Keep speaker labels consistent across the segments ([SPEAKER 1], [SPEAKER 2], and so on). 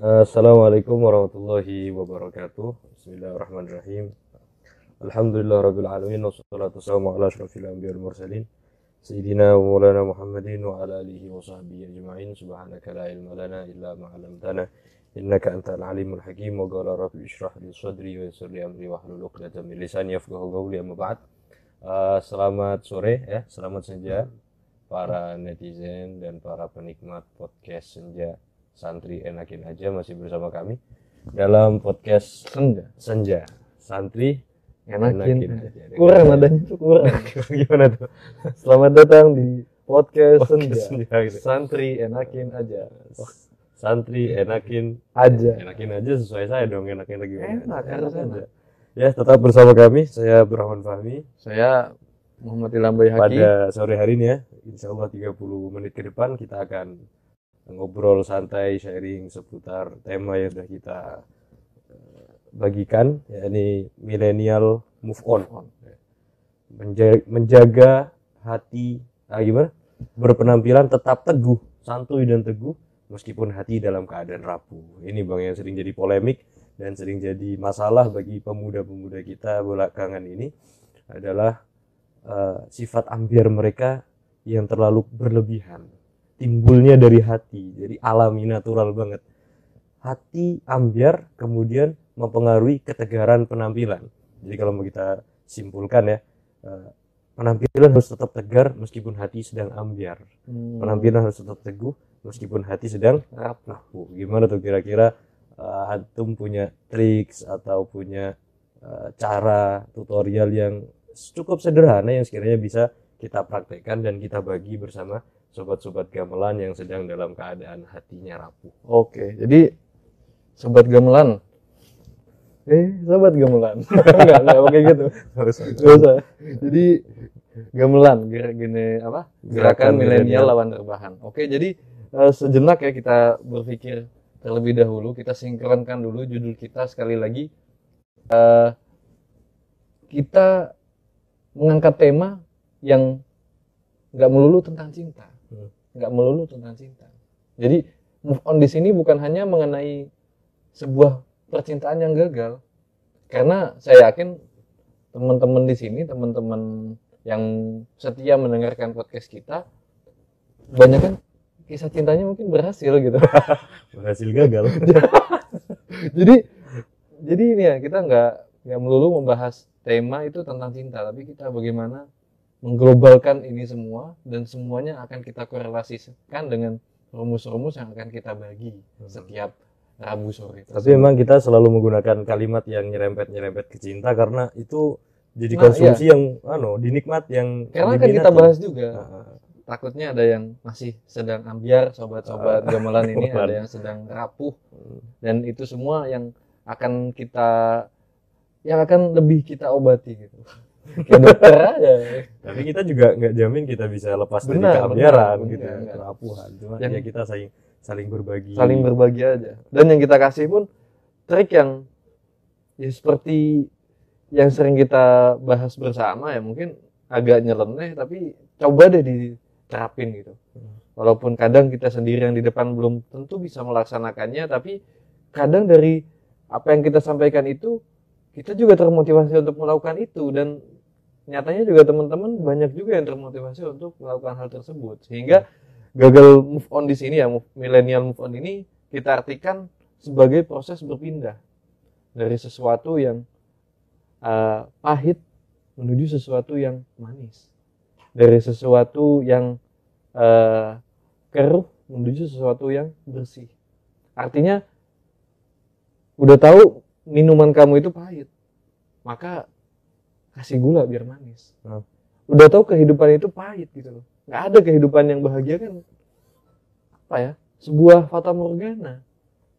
[SPEAKER 1] Assalamualaikum warahmatullahi wabarakatuh. Bismillahirrahmanirrahim. Alhamdulillah rabbil alamin wassalatu wassalamu ala asyrafil anbiya'i wal mursalin sayyidina wa maulana Muhammadin wa ala alihi wa sahbihi ajma'in. Subhanaka la ilma lana illa ma 'allamtana innaka antal alimul hakim. Wa qala rabbi ishrah li sadri wa yassir li amri wa hlul 'uqdatam min lisani yafqahu qawli amma ba'd. Uh, selamat sore ya, selamat senja para netizen dan para penikmat podcast senja santri enakin aja masih bersama kami dalam podcast
[SPEAKER 2] Senja.
[SPEAKER 1] senja santri
[SPEAKER 2] Enakin.
[SPEAKER 1] Enakin aja.
[SPEAKER 2] Kurang nadanya tuh kurang.
[SPEAKER 1] gimana tuh
[SPEAKER 2] Selamat datang di podcast,
[SPEAKER 1] Podcast
[SPEAKER 2] Senja.
[SPEAKER 1] Senja, gitu.
[SPEAKER 2] Santri enakin aja.
[SPEAKER 1] santri enakin
[SPEAKER 2] Aja.
[SPEAKER 1] enakin aja sesuai saya dong enakin lagi
[SPEAKER 2] Enak, enak.
[SPEAKER 1] ya tetap bersama kami saya Abdurrahman Fahmi
[SPEAKER 2] Saya Muhammad Ilham Bayi Haki.
[SPEAKER 1] pada sore hari ini ya Insya Allah 30 menit ke depan kita akan ngobrol santai sharing seputar tema yang sudah kita eh, bagikan yakni milenial move on. Menja- menjaga hati ah, gimana? Berpenampilan tetap teguh santuy dan teguh meskipun hati dalam keadaan rapuh. Ini bang yang sering jadi polemik dan sering jadi masalah bagi pemuda-pemuda kita belakangan ini adalah eh, sifat ambiar mereka yang terlalu berlebihan timbulnya dari hati jadi alami natural banget. Hati ambiar kemudian mempengaruhi ketegaran penampilan. Jadi kalau mau kita simpulkan ya eh, penampilan harus tetap tegar meskipun hati sedang ambiar.
[SPEAKER 2] Hmm.
[SPEAKER 1] penampilan harus tetap teguh meskipun hati sedang rapuh. Gimana tuh kira-kira eh, antum punya triks atau punya eh, cara tutorial yang cukup sederhana yang sekiranya bisa kita praktekkan dan kita bagi bersama sobat-sobat gamelan yang sedang dalam keadaan hatinya rapuh
[SPEAKER 2] Oke, jadi sobat gamelan. Eh, sobat gamelan. enggak, enggak pakai gitu.
[SPEAKER 1] harus
[SPEAKER 2] Enggak usah. Jadi gamelan, gerak gini apa?
[SPEAKER 1] Gerakan
[SPEAKER 2] Gerakan milenial lawan rebahan. Oke, jadi eh, sejenak ya kita berpikir terlebih dahulu, kita sinkronkan dulu judul kita sekali lagi. Eh, kita mengangkat tema yang nggak melulu tentang cinta. Nggak melulu tentang cinta. Jadi move on di sini bukan hanya mengenai sebuah percintaan yang gagal, karena saya yakin teman-teman di sini, teman-teman yang setia mendengarkan podcast kita, banyak kan kisah cintanya mungkin berhasil gitu.
[SPEAKER 1] berhasil gagal
[SPEAKER 2] jadi jadi ini ya kita nggak nggak melulu membahas tema itu tentang cinta, tapi kita bagaimana mengglobalkan ini semua dan semuanya akan kita korelasikan dengan rumus-rumus yang akan kita bagi setiap Rabu sore.
[SPEAKER 1] tapi memang kita selalu menggunakan kalimat yang nyerempet-nyerempet ke cinta karena itu jadi
[SPEAKER 2] Nah,
[SPEAKER 1] konsumsi yang anu dinikmat yang
[SPEAKER 2] karena akan kita bahas juga.
[SPEAKER 1] Nah,
[SPEAKER 2] takutnya ada yang masih sedang ambiar sobat-sobat gamelan ini ada yang sedang rapuh. Dan itu semua yang akan kita yang akan lebih kita obati gitu kayak dokter aja
[SPEAKER 1] Tapi kita juga nggak jamin kita bisa lepas dari
[SPEAKER 2] Benar,
[SPEAKER 1] keambiaran
[SPEAKER 2] benar,
[SPEAKER 1] gitu,
[SPEAKER 2] benar.
[SPEAKER 1] kerapuhan. Cuma
[SPEAKER 2] Yang-
[SPEAKER 1] ya kita saling saling berbagi.
[SPEAKER 2] saling berbagi aja dan yang kita kasih pun trik yang ya seperti yang sering kita bahas bersama ya mungkin agak nyeleneh tapi coba deh diterapin gitu walaupun kadang kita sendiri yang di depan belum tentu bisa melaksanakannya tapi kadang dari apa yang kita sampaikan itu kita juga termotivasi untuk melakukan itu dan nyatanya juga teman-teman banyak juga yang termotivasi untuk melakukan hal tersebut. Sehingga gagal move on di sini ya millennial move on ini kita artikan sebagai proses berpindah dari sesuatu yang uh, pahit menuju sesuatu yang manis. Dari sesuatu yang uh, keruh menuju sesuatu yang bersih. Artinya udah tahu minuman kamu itu pahit maka kasih gula biar manis.
[SPEAKER 1] Hmm.
[SPEAKER 2] udah tahu kehidupan itu pahit gitu loh. Nggak ada kehidupan yang bahagia kan. Apa ya? Sebuah fata morgana.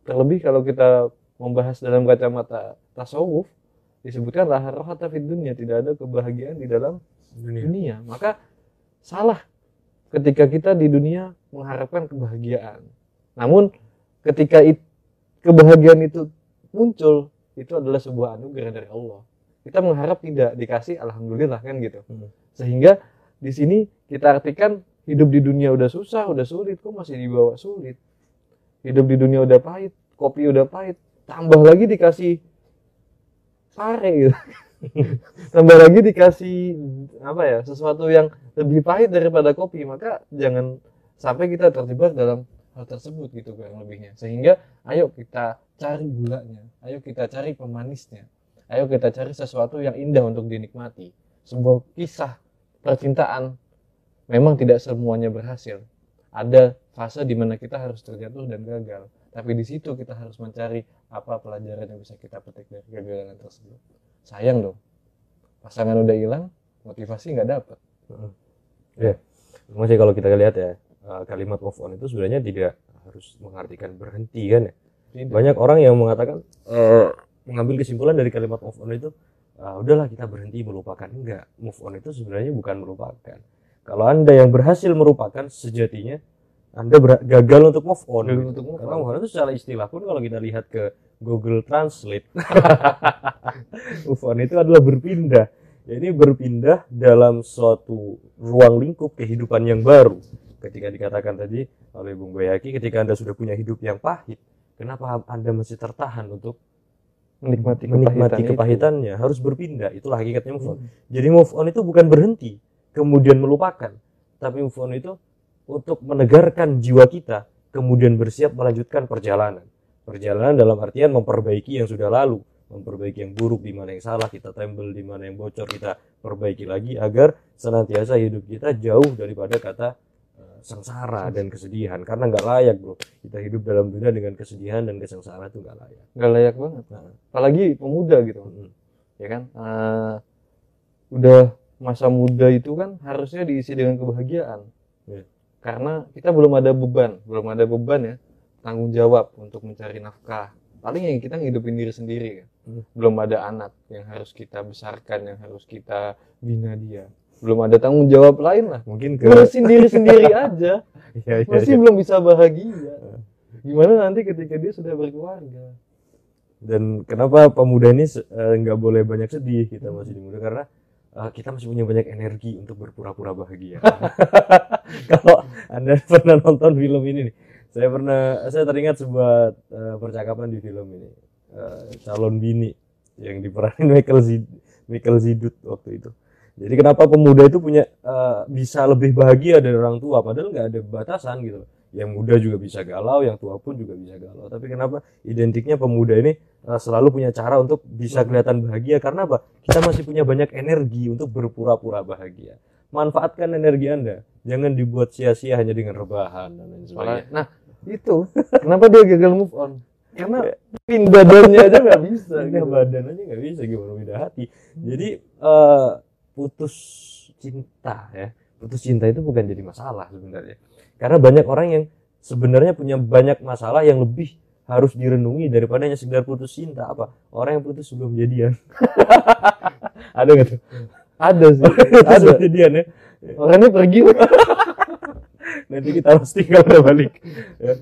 [SPEAKER 2] Terlebih kalau kita membahas dalam kacamata tasawuf disebutkan lah rohata fid dunia. Tidak ada kebahagiaan di dalam
[SPEAKER 1] dunia.
[SPEAKER 2] dunia. Maka salah ketika kita di dunia mengharapkan kebahagiaan. Namun ketika it- kebahagiaan itu muncul itu adalah sebuah anugerah dari Allah kita mengharap tidak dikasih alhamdulillah kan gitu.
[SPEAKER 1] Hmm.
[SPEAKER 2] sehingga di sini kita artikan hidup di dunia udah susah udah sulit kok masih dibawa sulit? Hidup di dunia udah pahit kopi udah pahit tambah lagi dikasih pare gitu. Tambah lagi dikasih apa ya sesuatu yang lebih pahit daripada kopi maka jangan sampai kita terjebak dalam hal tersebut gitu kurang lebihnya. Sehingga ayo kita cari gulanya ayo kita cari pemanisnya ayo kita cari sesuatu yang indah untuk dinikmati. Sebuah kisah percintaan. Memang tidak semuanya berhasil. Ada fase di mana kita harus terjatuh dan gagal. Tapi di situ kita harus mencari apa pelajaran yang bisa kita petik dari kegagalan tersebut. Sayang dong. Pasangan udah hilang motivasi nggak dapet.
[SPEAKER 1] Ya, masih kalau kita lihat ya eh, kalimat move on itu sebenarnya tidak harus mengartikan berhenti kan ya.
[SPEAKER 2] Tidak.
[SPEAKER 1] Banyak orang yang mengatakan eh, mengambil kesimpulan dari kalimat move on itu "Ah, udahlah kita berhenti melupakan enggak. Move on itu sebenarnya bukan melupakan. Kalau Anda yang berhasil merupakan sejatinya Anda ber- gagal untuk move on.
[SPEAKER 2] Gagal untuk move
[SPEAKER 1] Karena move on itu secara istilah pun kalau kita lihat ke Google Translate move on itu adalah berpindah. Jadi berpindah dalam suatu ruang lingkup kehidupan yang baru. Ketika dikatakan tadi oleh Bung Boyaki, ketika Anda sudah punya hidup yang pahit, kenapa Anda masih tertahan untuk
[SPEAKER 2] menikmati
[SPEAKER 1] menikmati
[SPEAKER 2] kepahitan itu.
[SPEAKER 1] kepahitannya? Harus berpindah. Itulah hakikatnya move on. Jadi move on itu bukan berhenti, kemudian melupakan. Tapi move on itu untuk menegarkan jiwa kita, kemudian bersiap melanjutkan perjalanan. Perjalanan dalam artian memperbaiki yang sudah lalu, memperbaiki yang buruk di mana yang salah, kita tembel di mana yang bocor, kita perbaiki lagi agar senantiasa hidup kita jauh daripada kata sengsara dan kesedihan. Karena nggak layak bro, kita hidup dalam dunia dengan kesedihan dan kesengsaraan itu nggak layak.
[SPEAKER 2] nggak layak banget.
[SPEAKER 1] Nah,
[SPEAKER 2] apalagi pemuda gitu.
[SPEAKER 1] Mm,
[SPEAKER 2] ya kan? Eh, udah masa muda itu kan harusnya diisi dengan kebahagiaan.
[SPEAKER 1] Iya.
[SPEAKER 2] karena kita belum ada beban. Belum ada beban ya tanggung jawab untuk mencari nafkah. Paling yang kita ngidupin diri sendiri kan
[SPEAKER 1] Hmm.
[SPEAKER 2] belum ada anak yang harus kita besarkan yang harus kita bina dia belum ada tanggung jawab lain lah.
[SPEAKER 1] Mungkin ke
[SPEAKER 2] ngurusin diri sendiri aja.
[SPEAKER 1] Ya, ya,
[SPEAKER 2] masih
[SPEAKER 1] ya.
[SPEAKER 2] belum bisa bahagia. Gimana nanti ketika dia sudah berkeluarga?
[SPEAKER 1] Dan kenapa pemuda ini eh, nggak boleh banyak sedih kita masih di muda? Karena eh, kita masih punya banyak energi untuk berpura-pura bahagia. Kalau anda pernah nonton film ini nih. Saya pernah saya teringat sebuah eh, percakapan di film ini. Eh, calon bini yang diperanin Michael Zid Michael Zidut waktu itu jadi kenapa pemuda itu punya eh, bisa lebih bahagia dari orang tua? Padahal nggak ada batasan gitu yang muda juga bisa galau yang tua pun juga bisa galau. Tapi kenapa identiknya pemuda ini eh, selalu punya cara untuk bisa kelihatan bahagia? Karena apa? Kita masih punya banyak energi untuk berpura-pura bahagia. Manfaatkan energi anda. Jangan dibuat sia-sia hanya dengan rebahan dan lain sebagainya.
[SPEAKER 2] Nah, itu. kenapa dia gagal move on? Karena pin badannya aja nggak bisa.
[SPEAKER 1] pindah
[SPEAKER 2] gitu.
[SPEAKER 1] badan aja nggak bisa gimana pindah hati. Jadi eh, putus cinta ya putus cinta itu bukan jadi masalah sebenarnya karena banyak orang yang sebenarnya punya banyak masalah yang lebih harus direnungi daripada hanya sekedar putus cinta apa orang yang putus sebelum jadian ada nggak tuh
[SPEAKER 2] Ada sih. Ada.
[SPEAKER 1] sebelum jadian ya
[SPEAKER 2] Orangnya pergi.
[SPEAKER 1] nanti kita kalau udah balik Ya.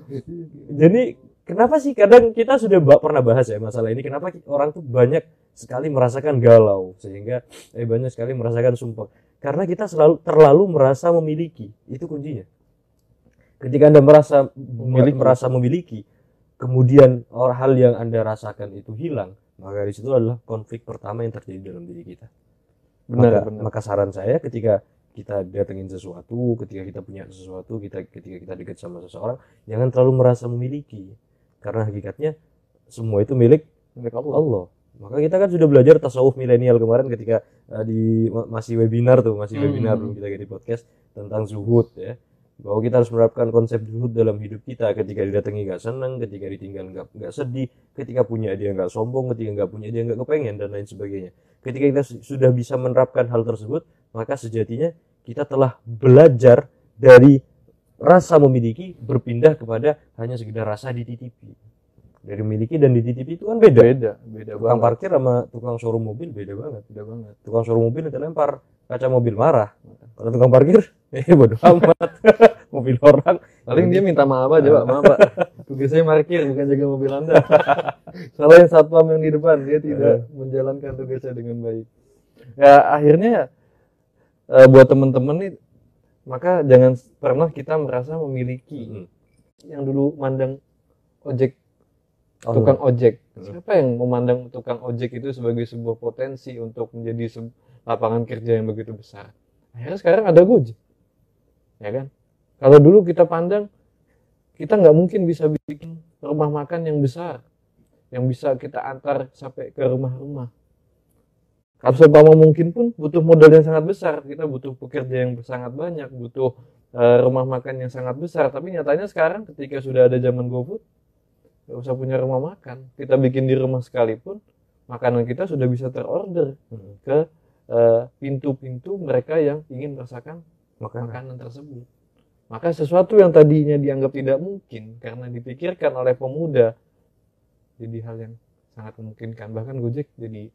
[SPEAKER 1] jadi kenapa sih kadang kita sudah pernah bahas ya masalah ini kenapa orang tuh banyak sekali merasakan galau sehingga eh banyak sekali merasakan sumpah karena kita selalu terlalu merasa memiliki itu kuncinya ketika anda merasa
[SPEAKER 2] Memiliki.
[SPEAKER 1] merasa memiliki kemudian or hal yang anda rasakan itu hilang maka di situ adalah konflik pertama yang terjadi dalam diri kita
[SPEAKER 2] Benar,
[SPEAKER 1] maka,
[SPEAKER 2] benar.
[SPEAKER 1] maka saran saya ketika kita datengin sesuatu, ketika kita punya sesuatu, kita ketika kita dekat sama seseorang, jangan terlalu merasa memiliki. Karena hakikatnya semua itu milik
[SPEAKER 2] Milik Allah.
[SPEAKER 1] Allah. Maka kita kan sudah belajar tasawuf milenial kemarin ketika uh, di ma- masih webinar tuh, masih
[SPEAKER 2] Hmm.
[SPEAKER 1] webinar belum kita di podcast tentang zuhud ya. Bahwa kita harus menerapkan konsep zuhud dalam hidup kita. Ketika didatangi nggak seneng, ketika ditinggal nggak nggak sedih, ketika punya dia nggak sombong, ketika nggak punya dia nggak kepengen dan lain sebagainya. Ketika kita su- sudah bisa menerapkan hal tersebut, maka sejatinya kita telah belajar dari rasa memiliki berpindah kepada hanya sekedar rasa dititipi. Dari memiliki dan dititipi itu kan beda.
[SPEAKER 2] Beda, beda
[SPEAKER 1] Tukang
[SPEAKER 2] banget.
[SPEAKER 1] parkir sama tukang showroom mobil beda banget.
[SPEAKER 2] Beda banget.
[SPEAKER 1] Tukang showroom mobil itu lempar kaca mobil marah. Kalau tukang parkir, eh bodo amat. mobil orang.
[SPEAKER 2] Paling dia minta maaf aja, Pak. Maaf, Pak. Tugas saya parkir, bukan jaga mobil Anda. Salahin satpam yang di depan, dia tidak menjalankan tugasnya dengan baik. Ya, akhirnya eh, buat teman-teman nih, maka jangan pernah kita merasa memiliki
[SPEAKER 1] Mm.
[SPEAKER 2] yang dulu mandang ojek
[SPEAKER 1] Oh,
[SPEAKER 2] tukang ojek.
[SPEAKER 1] Hmm.
[SPEAKER 2] Siapa yang memandang tukang ojek itu sebagai sebuah potensi untuk menjadi lapangan kerja yang begitu besar? Akhirnya sekarang ada Gojek, ya kan? Kalau dulu kita pandang kita nggak mungkin bisa bikin rumah makan yang besar, yang bisa kita antar sampai ke rumah-rumah. Kalau seumpama mungkin pun butuh modal yang sangat besar, kita butuh pekerja yang sangat banyak, butuh eh, rumah makan yang sangat besar. Tapi nyatanya sekarang ketika sudah ada zaman GoFood, nggak usah punya rumah makan. Kita bikin di rumah sekalipun, makanan kita sudah bisa terorder
[SPEAKER 1] Hmm.
[SPEAKER 2] ke eh, pintu-pintu mereka yang ingin merasakan
[SPEAKER 1] Makanan.
[SPEAKER 2] makanan tersebut. Maka sesuatu yang tadinya dianggap tidak mungkin karena dipikirkan oleh pemuda jadi hal yang sangat memungkinkan. Bahkan Gojek jadi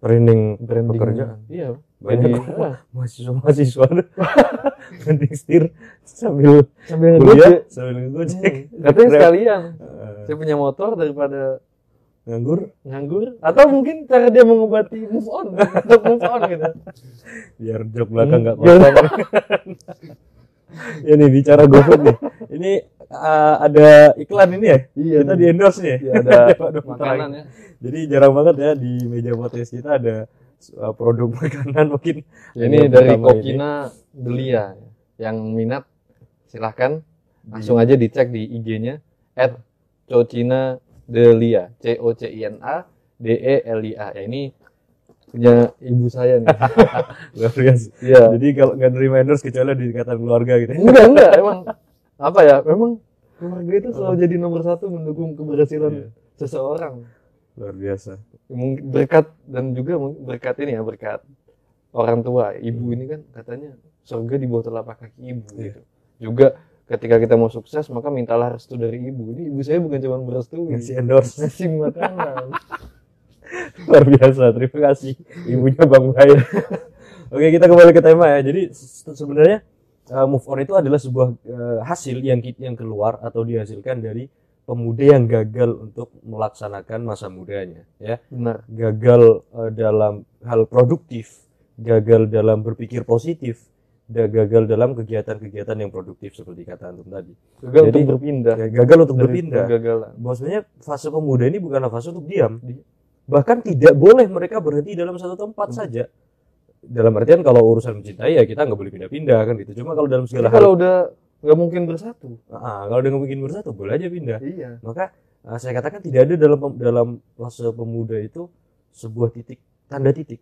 [SPEAKER 1] Training
[SPEAKER 2] branding.
[SPEAKER 1] pekerjaan.
[SPEAKER 2] Iya.
[SPEAKER 1] Banyak
[SPEAKER 2] Jadi, ah,
[SPEAKER 1] mahasiswa-mahasiswa branding setir sambil
[SPEAKER 2] sambil
[SPEAKER 1] kuliah
[SPEAKER 2] ngegojek.
[SPEAKER 1] sambil ngegojek.
[SPEAKER 2] Hmm. Katanya sekalian.
[SPEAKER 1] Eh,
[SPEAKER 2] Saya punya motor daripada
[SPEAKER 1] nganggur
[SPEAKER 2] nganggur atau mungkin cara dia mengobati move on untuk move on gitu.
[SPEAKER 1] biar jok belakang nggak
[SPEAKER 2] Hmm.
[SPEAKER 1] kosong. ya nih bicara GoFood nih. Ini uh, ada iklan ini ya?
[SPEAKER 2] Iya.
[SPEAKER 1] Kita di endorse nih. ya?
[SPEAKER 2] Iya, ada
[SPEAKER 1] Ada
[SPEAKER 2] makanan ya.
[SPEAKER 1] Jadi jarang banget ya di meja podcast kita ada uh, produk makanan mungkin.
[SPEAKER 2] Ya, ini dari Kokina Delia. Yang minat silahkan langsung aja dicek di IG-nya at Cocina Delia C O C I N A D E L I A ya ini punya ibu saya nih
[SPEAKER 1] Luar biasa.
[SPEAKER 2] iya
[SPEAKER 1] Jadi kalau nggak nerima endorse kecuali di ikatan keluarga gitu. ya.
[SPEAKER 2] enggak enggak emang apa ya memang keluarga itu selalu jadi nomor satu mendukung keberhasilan
[SPEAKER 1] Iya.
[SPEAKER 2] seseorang
[SPEAKER 1] Luar biasa.
[SPEAKER 2] mungkin berkat dan juga mungkin berkat ini ya berkat orang tua ibu ini kan katanya surga di bawah telapak kaki ibu
[SPEAKER 1] Iya.
[SPEAKER 2] gitu juga ketika kita mau sukses maka mintalah restu dari ibu ini ibu saya bukan cuma merestui
[SPEAKER 1] Ngasih endorse.
[SPEAKER 2] ngasih makanan
[SPEAKER 1] Luar biasa. Terima kasih ibunya Bang Bayu. Oke, kita kembali ke tema ya. Jadi se- sebenarnya uh, move on itu adalah sebuah uh, hasil yang yang keluar atau dihasilkan dari pemuda yang gagal untuk melaksanakan masa mudanya, ya.
[SPEAKER 2] benar
[SPEAKER 1] Gagal uh, dalam hal produktif, gagal dalam berpikir positif, dan gagal dalam kegiatan-kegiatan yang produktif seperti kata antum tadi.
[SPEAKER 2] gagal
[SPEAKER 1] Jadi,
[SPEAKER 2] untuk berpindah
[SPEAKER 1] Ya, gagal untuk
[SPEAKER 2] dari
[SPEAKER 1] berpindah.
[SPEAKER 2] kegagalan
[SPEAKER 1] Bahwasanya fase pemuda ini bukanlah fase untuk diam. Bahkan tidak boleh mereka berhenti dalam satu tempat
[SPEAKER 2] Hmm.
[SPEAKER 1] saja. Dalam artian kalau urusan mencintai ya kita nggak boleh pindah-pindah kan gitu. Cuma kalau dalam
[SPEAKER 2] Jadi
[SPEAKER 1] segala hal,
[SPEAKER 2] kalau udah nggak mungkin bersatu
[SPEAKER 1] Ah, kalau udah nggak mungkin bersatu boleh aja pindah.
[SPEAKER 2] iya
[SPEAKER 1] Maka ah, saya katakan tidak ada dalam dalam fase pemuda itu sebuah titik tanda titik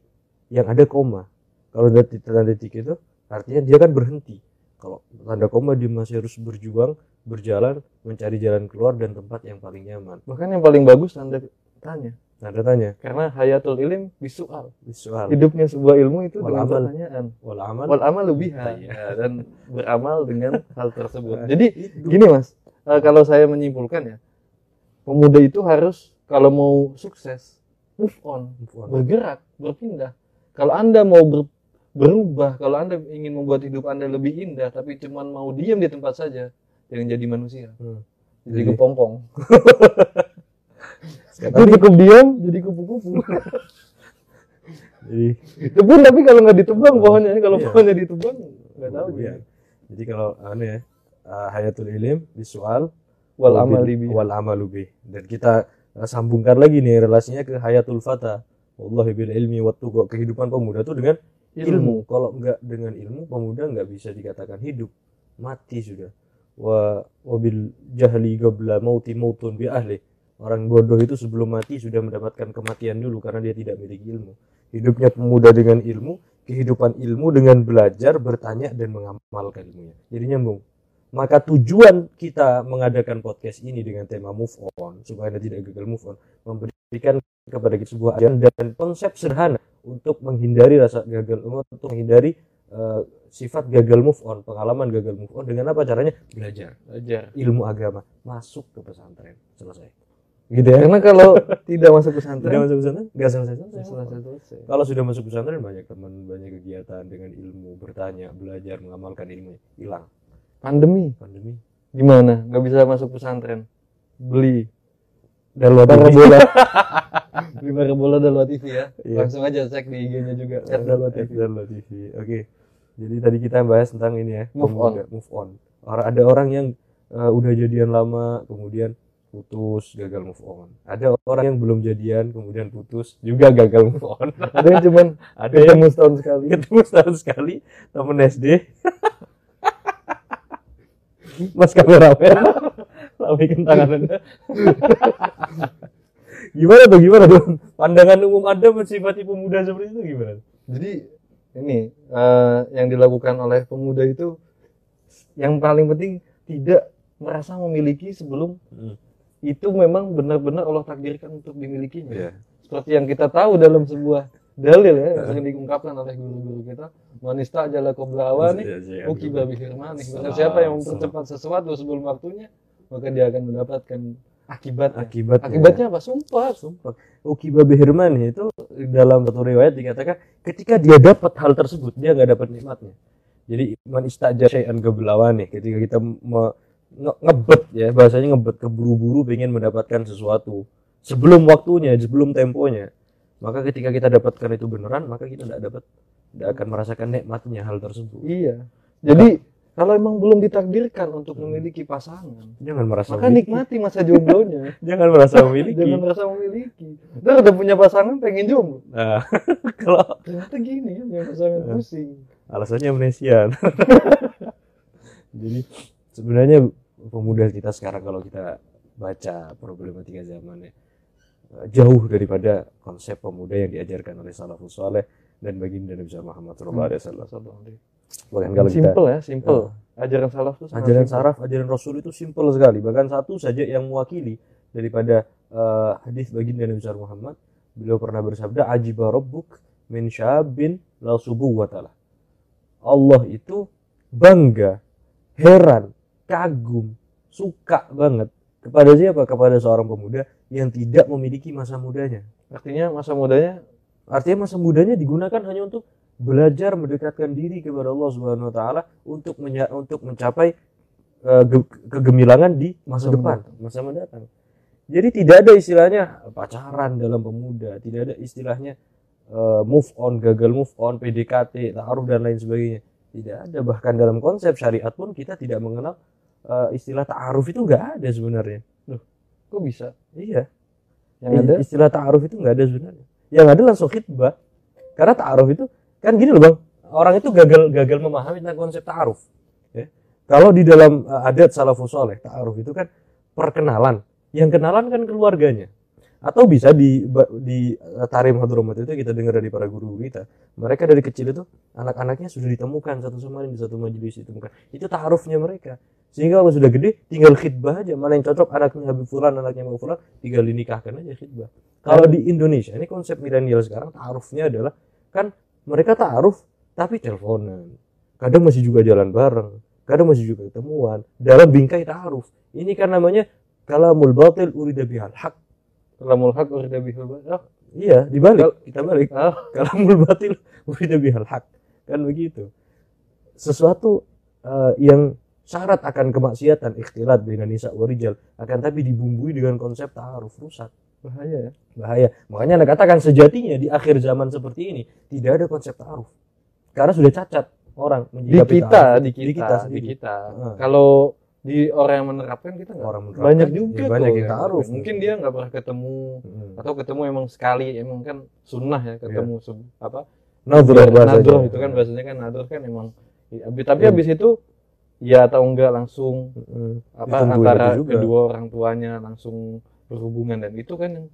[SPEAKER 1] yang ada koma. Kalau ada titik tanda titik itu artinya dia kan berhenti. Kalau tanda koma dia masih harus berjuang, berjalan, mencari jalan keluar dan tempat yang paling nyaman.
[SPEAKER 2] bahkan yang paling bagus anda tanya
[SPEAKER 1] Tanda tanya
[SPEAKER 2] karena hayatul ilim visual
[SPEAKER 1] visual
[SPEAKER 2] hidupnya sebuah ilmu itu
[SPEAKER 1] Wal
[SPEAKER 2] dengan
[SPEAKER 1] amal.
[SPEAKER 2] pertanyaan
[SPEAKER 1] wal amal
[SPEAKER 2] wal amal
[SPEAKER 1] Iya.
[SPEAKER 2] Ya, dan beramal dengan hal tersebut.
[SPEAKER 1] Nah,
[SPEAKER 2] Jadi
[SPEAKER 1] itu.
[SPEAKER 2] gini mas, eh, kalau saya menyimpulkan ya, pemuda itu harus kalau mau sukses move on,
[SPEAKER 1] Move on.
[SPEAKER 2] bergerak, berpindah. Kalau anda mau ber- berubah, kalau anda ingin membuat hidup anda lebih indah, tapi cuma mau diam di tempat saja, jangan jadi manusia,
[SPEAKER 1] Hmm.
[SPEAKER 2] jadi
[SPEAKER 1] Jadi-
[SPEAKER 2] kepompong. Jadi cukup diam, jadi kupu-kupu.
[SPEAKER 1] jadi
[SPEAKER 2] Tebun tapi kalau nggak ditebang pohonnya, kalau
[SPEAKER 1] Iya.
[SPEAKER 2] pohonnya ditebang nggak tahu
[SPEAKER 1] Iya. Jadi kalau anu ya uh, hayatul ilim visual
[SPEAKER 2] Wal amal biha.
[SPEAKER 1] wal amalu bih. Dan kita uh, sambungkan lagi nih relasinya ke hayatul fata. Wallahi bil ilmi wat tuqa. kehidupan pemuda itu dengan ilmu. Kalau enggak dengan ilmu pemuda enggak bisa dikatakan hidup. Mati sudah. Wa wabil jahli qabla mauti mautun bi ahli. Orang bodoh itu sebelum mati sudah mendapatkan kematian dulu karena dia tidak memiliki ilmu. Hidupnya pemuda dengan ilmu, kehidupan ilmu dengan belajar, bertanya dan mengamalkan ilmunya. Jadi nyambung. Maka tujuan kita mengadakan podcast ini dengan tema move on supaya Anda tidak gagal move on, memberikan kepada kita sebuah ajaran dan konsep sederhana untuk menghindari rasa gagal untuk menghindari eh, sifat gagal move on, pengalaman gagal move on dengan apa caranya? Belajar
[SPEAKER 2] Belajar.
[SPEAKER 1] ilmu agama, masuk ke pesantren, selesai. Gitu ya.
[SPEAKER 2] Karena kalau tidak masuk pesantren,
[SPEAKER 1] Sudah masuk pesantren? Enggak selesai
[SPEAKER 2] nggak
[SPEAKER 1] selesai.
[SPEAKER 2] selesai-selesai.
[SPEAKER 1] Kalau sudah masuk pesantren banyak teman, banyak kegiatan dengan ilmu, bertanya, belajar, mengamalkan ilmu, hilang
[SPEAKER 2] Pandemi,
[SPEAKER 1] pandemi.
[SPEAKER 2] gimana? Nggak bisa masuk pesantren. Beli
[SPEAKER 1] Dan luar
[SPEAKER 2] parabola. Beli parabola Dalwa TV ya.
[SPEAKER 1] Iya.
[SPEAKER 2] Langsung aja cek di IG-nya juga. at Dalwa TV.
[SPEAKER 1] Dalwa TV. Oke. Jadi tadi kita bahas tentang ini ya,
[SPEAKER 2] Move
[SPEAKER 1] pemuda, move on. Orang ada orang yang uh, udah jadian lama, kemudian putus gagal move on. Ada orang yang belum jadian kemudian putus juga gagal move on.
[SPEAKER 2] Ada yang cuman
[SPEAKER 1] ada yang
[SPEAKER 2] setahun sekali.
[SPEAKER 1] ketemu setahun sekali temen SD mas kameramen lambaikan tangan anda. Gimana tuh gimana tuh? Pandangan umum anda mensifati pemuda seperti itu gimana?
[SPEAKER 2] Jadi ini eh, yang dilakukan oleh pemuda itu yang paling penting tidak merasa memiliki sebelum itu memang benar-benar Allah takdirkan untuk dimilikinya.
[SPEAKER 1] Iya.
[SPEAKER 2] seperti yang kita tahu dalam sebuah dalil ya yang sering diungkapkan oleh guru-guru kita manista jala nih
[SPEAKER 1] Iya, iya,
[SPEAKER 2] Uki babi
[SPEAKER 1] Salam,
[SPEAKER 2] siapa yang mempercepat sesuatu sebelum waktunya, maka dia akan mendapatkan akibatnya.
[SPEAKER 1] akibatnya.
[SPEAKER 2] Akibatnya apa? Sumpah.
[SPEAKER 1] sumpah. Ukiba Behirmani itu dalam satu riwayat dikatakan ketika dia dapat hal tersebut dia nggak dapat nikmatnya. Jadi man istaja syai'an nih ketika kita me- nge- ngebet ya bahasanya ngebet keburu-buru pengen mendapatkan sesuatu sebelum waktunya sebelum temponya maka ketika kita dapatkan itu beneran maka kita tidak dapat tidak akan merasakan nikmatnya hal tersebut
[SPEAKER 2] Iya. Jadi kalau emang belum ditakdirkan untuk memiliki pasangan,
[SPEAKER 1] jangan merasa
[SPEAKER 2] maka
[SPEAKER 1] memiliki.
[SPEAKER 2] nikmati masa jomblonya.
[SPEAKER 1] jangan merasa memiliki
[SPEAKER 2] Jangan merasa memiliki. Dan udah punya pasangan pengen jomblo.
[SPEAKER 1] nah kalau
[SPEAKER 2] Ternyata gini ya, punya pasangan
[SPEAKER 1] Iya.
[SPEAKER 2] pusing.
[SPEAKER 1] alasannya amnesia jadi sebenarnya pemuda kita sekarang kalau kita baca problematika zamannya eh, jauh daripada konsep pemuda yang diajarkan oleh salafus saleh dan baginda Nabi Muhammad SAW. Bahkan kalau kita
[SPEAKER 2] Simple ya, simple. Ajaran salaf itu
[SPEAKER 1] ajaran
[SPEAKER 2] simple.
[SPEAKER 1] saraf, ajaran Rasul itu simpel sekali. Bahkan satu saja yang mewakili daripada eh, hadis baginda Nabi Muhammad, beliau pernah bersabda, "Ajiba rabbuk min syabin la subuwatalah." Allah itu bangga, heran, kagum, suka banget kepada siapa? Kepada seorang pemuda yang tidak memiliki masa mudanya.
[SPEAKER 2] Artinya masa mudanya
[SPEAKER 1] Artinya masa mudanya digunakan hanya untuk belajar mendekatkan diri kepada Allah Subhanahu wa taala untuk menya- untuk mencapai ge- kegemilangan di masa
[SPEAKER 2] Masa
[SPEAKER 1] depan, masa mendatang. Jadi tidak ada istilahnya pacaran dalam pemuda, tidak ada istilahnya eh, move on, gagal move on, PDKT, taruh dan lain sebagainya. Tidak ada bahkan dalam konsep syariat pun kita tidak mengenal eh, istilah ta'aruf itu nggak ada sebenarnya.
[SPEAKER 2] kok bisa?
[SPEAKER 1] Iya.
[SPEAKER 2] Yang ada
[SPEAKER 1] istilah ta'aruf itu nggak ada sebenarnya. Yang ada langsung khitbah. Karena ta'aruf itu kan gini loh bang, orang itu gagal gagal memahami tentang konsep ta'aruf. Ya. Kalau di dalam uh, adat salafus soleh, ta'aruf itu kan perkenalan. Yang kenalan kan keluarganya. Atau bisa di di uh, Tarim Hadromat itu kita dengar dari para guru kita. Mereka dari kecil itu anak-anaknya sudah ditemukan satu sama lain di satu majelis ditemukan. Itu ta'arufnya mereka. Sehingga kalau sudah gede tinggal khidbah aja. Mana yang cocok anaknya Habib Fulan, anaknya Habib Fulan, tinggal dinikahkan aja khidbah. Kalau di Indonesia ini konsep milenial sekarang ta'arufnya adalah kan mereka ta'aruf tapi teleponan. Kadang masih juga jalan bareng, kadang masih juga ketemuan dalam bingkai ta'aruf. Ini kan namanya kalamul batil urida bihal haq.
[SPEAKER 2] Kalamul haq urida bihil batil.
[SPEAKER 1] Iya, dibalik, kita balik.
[SPEAKER 2] Ah,
[SPEAKER 1] Kalamul batil urida bihal haq. Kan begitu. Sesuatu eh, yang syarat akan kemaksiatan ikhtilat dengan nisa warijal akan tapi dibumbui dengan konsep ta'aruf rusak
[SPEAKER 2] bahaya ya.
[SPEAKER 1] bahaya. Makanya Anda katakan sejatinya di akhir zaman seperti ini tidak ada konsep ta'aruf. Karena sudah cacat orang
[SPEAKER 2] Di kita, di kita,
[SPEAKER 1] di kita
[SPEAKER 2] di
[SPEAKER 1] sendiri.
[SPEAKER 2] kita.
[SPEAKER 1] Ah.
[SPEAKER 2] Kalau di orang yang menerapkan kita nggak
[SPEAKER 1] Orang menerapkan,
[SPEAKER 2] banyak
[SPEAKER 1] ya
[SPEAKER 2] juga
[SPEAKER 1] banyak
[SPEAKER 2] tuh
[SPEAKER 1] yang ta'aruf.
[SPEAKER 2] Mungkin dia nggak pernah ketemu
[SPEAKER 1] Hmm.
[SPEAKER 2] atau ketemu emang sekali emang kan sunnah ya ketemu se- apa
[SPEAKER 1] Nadhrah
[SPEAKER 2] Ya,
[SPEAKER 1] bahasanya.
[SPEAKER 2] nadroh itu kan bahasanya kan nadroh kan emang ya, tapi tapi
[SPEAKER 1] Iya.
[SPEAKER 2] habis itu ya atau enggak langsung
[SPEAKER 1] Hmm.
[SPEAKER 2] apa
[SPEAKER 1] Ditungguin
[SPEAKER 2] antara kedua orang tuanya langsung berhubungan dan itu kan yang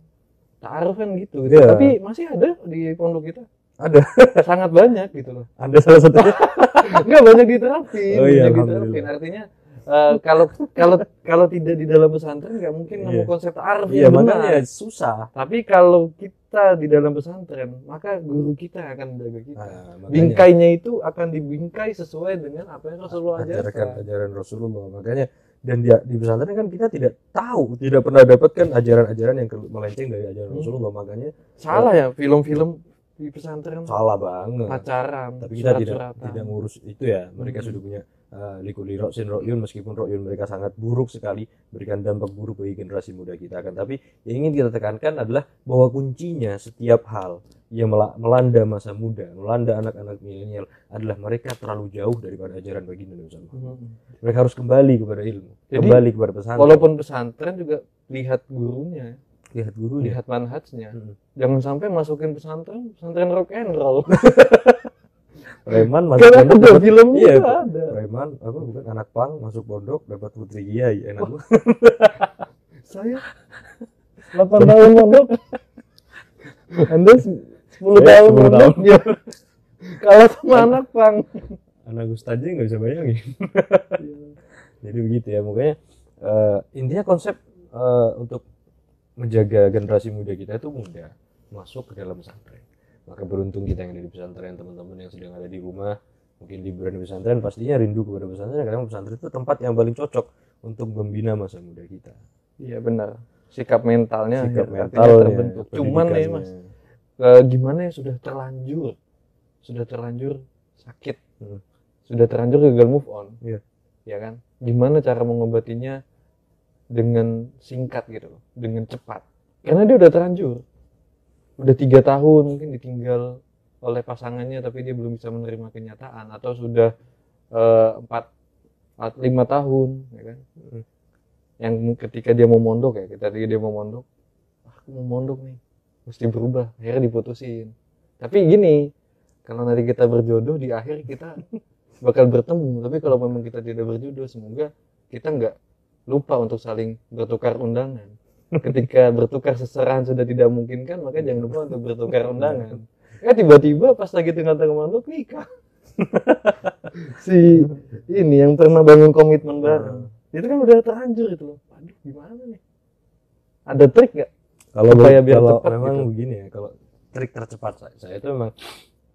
[SPEAKER 2] taruh kan gitu,
[SPEAKER 1] Iya.
[SPEAKER 2] tapi masih ada di pondok kita
[SPEAKER 1] Ada.
[SPEAKER 2] sangat banyak gitu loh
[SPEAKER 1] Anda salah satunya.
[SPEAKER 2] enggak banyak diterapin
[SPEAKER 1] Oh iya,
[SPEAKER 2] banyak diterapin artinya eh, kalau kalau kalau tidak di dalam pesantren nggak mungkin nemu
[SPEAKER 1] Iya.
[SPEAKER 2] konsep taruh
[SPEAKER 1] Iya,
[SPEAKER 2] yang benar.
[SPEAKER 1] makanya susah.
[SPEAKER 2] tapi kalau kita di dalam pesantren maka guru kita akan menjaga kita
[SPEAKER 1] Nah, makanya
[SPEAKER 2] bingkainya itu akan dibingkai sesuai dengan apa yang Rasulullah
[SPEAKER 1] ajarkan
[SPEAKER 2] ajarkan.
[SPEAKER 1] ajaran Rasulullah. Makanya dan dia di pesantren kan kita tidak tahu, tidak pernah dapatkan ajaran-ajaran yang melenceng dari ajaran
[SPEAKER 2] Hmm.
[SPEAKER 1] Rasulullah. Makanya
[SPEAKER 2] Salah ya film-film di pesantren
[SPEAKER 1] salah banget.
[SPEAKER 2] pacaran,
[SPEAKER 1] tapi kita tidak tidak ngurus itu ya mereka
[SPEAKER 2] Hmm.
[SPEAKER 1] sudah punya uh, likuli roksin rokyun meskipun rokyun mereka sangat buruk sekali berikan dampak buruk bagi generasi muda kita kan tapi yang ingin kita tekankan adalah bahwa kuncinya setiap hal yang mela- melanda masa muda, melanda anak-anak milenial adalah mereka terlalu jauh daripada ajaran baginda Nabi SAW. Mereka harus kembali kepada ilmu,
[SPEAKER 2] Jadi,
[SPEAKER 1] kembali kepada pesantren.
[SPEAKER 2] Walaupun pesantren juga lihat gurunya,
[SPEAKER 1] lihat guru
[SPEAKER 2] lihat manhajnya.
[SPEAKER 1] Hmm.
[SPEAKER 2] Jangan sampai masukin pesantren, pesantren rock and roll.
[SPEAKER 1] Preman masuk
[SPEAKER 2] Karena
[SPEAKER 1] pondok
[SPEAKER 2] filmnya
[SPEAKER 1] iya,
[SPEAKER 2] ada.
[SPEAKER 1] preman apa bukan anak pang masuk pondok dapat putri kiai enak banget.
[SPEAKER 2] Saya 8 tahun mondok. Anda 10
[SPEAKER 1] Eh,
[SPEAKER 2] tahun
[SPEAKER 1] 10
[SPEAKER 2] mondok ya. Kalah sama anak pang.
[SPEAKER 1] anak ustaz aja nggak bisa bayangin jadi begitu ya makanya eh, intinya konsep eh, untuk menjaga generasi muda kita itu mudah masuk ke dalam pesantren maka beruntung kita yang ada di pesantren teman-teman yang sedang ada di rumah. Mungkin liburan di pesantren pastinya rindu kepada pesantren. Karena pesantren itu tempat yang paling cocok untuk membina masa muda kita.
[SPEAKER 2] Iya benar. Sikap mentalnya
[SPEAKER 1] sikap
[SPEAKER 2] ya, artinya
[SPEAKER 1] mental
[SPEAKER 2] terbentuk. Cuman nih Mas, eh, gimana ya sudah terlanjur sudah terlanjur sakit.
[SPEAKER 1] Hmm.
[SPEAKER 2] sudah terlanjur gagal move on.
[SPEAKER 1] Iya.
[SPEAKER 2] ya kan? Gimana cara mengobatinya dengan singkat gitu dengan cepat? Karena dia udah terlanjur udah tiga tahun mungkin ditinggal oleh pasangannya tapi dia belum bisa menerima kenyataan. Atau sudah eh, empat empat- lima tahun ya kan?
[SPEAKER 1] Hmm.
[SPEAKER 2] yang ketika dia mau mondok ya ketika dia mau mondok "Ah, aku mau mondok nih mesti berubah akhirnya diputusin. Tapi gini kalau nanti kita berjodoh di akhir kita bakal bertemu. Tapi kalau memang kita tidak berjodoh semoga kita nggak lupa untuk saling bertukar undangan ketika bertukar seserahan sudah tidak memungkinkan maka jangan lupa untuk bertukar undangan. Eh tiba-tiba pas lagi tengah-tengah mondok nikah. Si ini yang pernah bangun komitmen bareng. Itu kan udah terlanjur itu loh. Waduh gimana nih? Ada trik nggak?
[SPEAKER 1] Kalau
[SPEAKER 2] Supaya biar
[SPEAKER 1] kalau
[SPEAKER 2] cepat
[SPEAKER 1] memang
[SPEAKER 2] gitu.
[SPEAKER 1] begini ya kalau trik tercepat saya, saya itu memang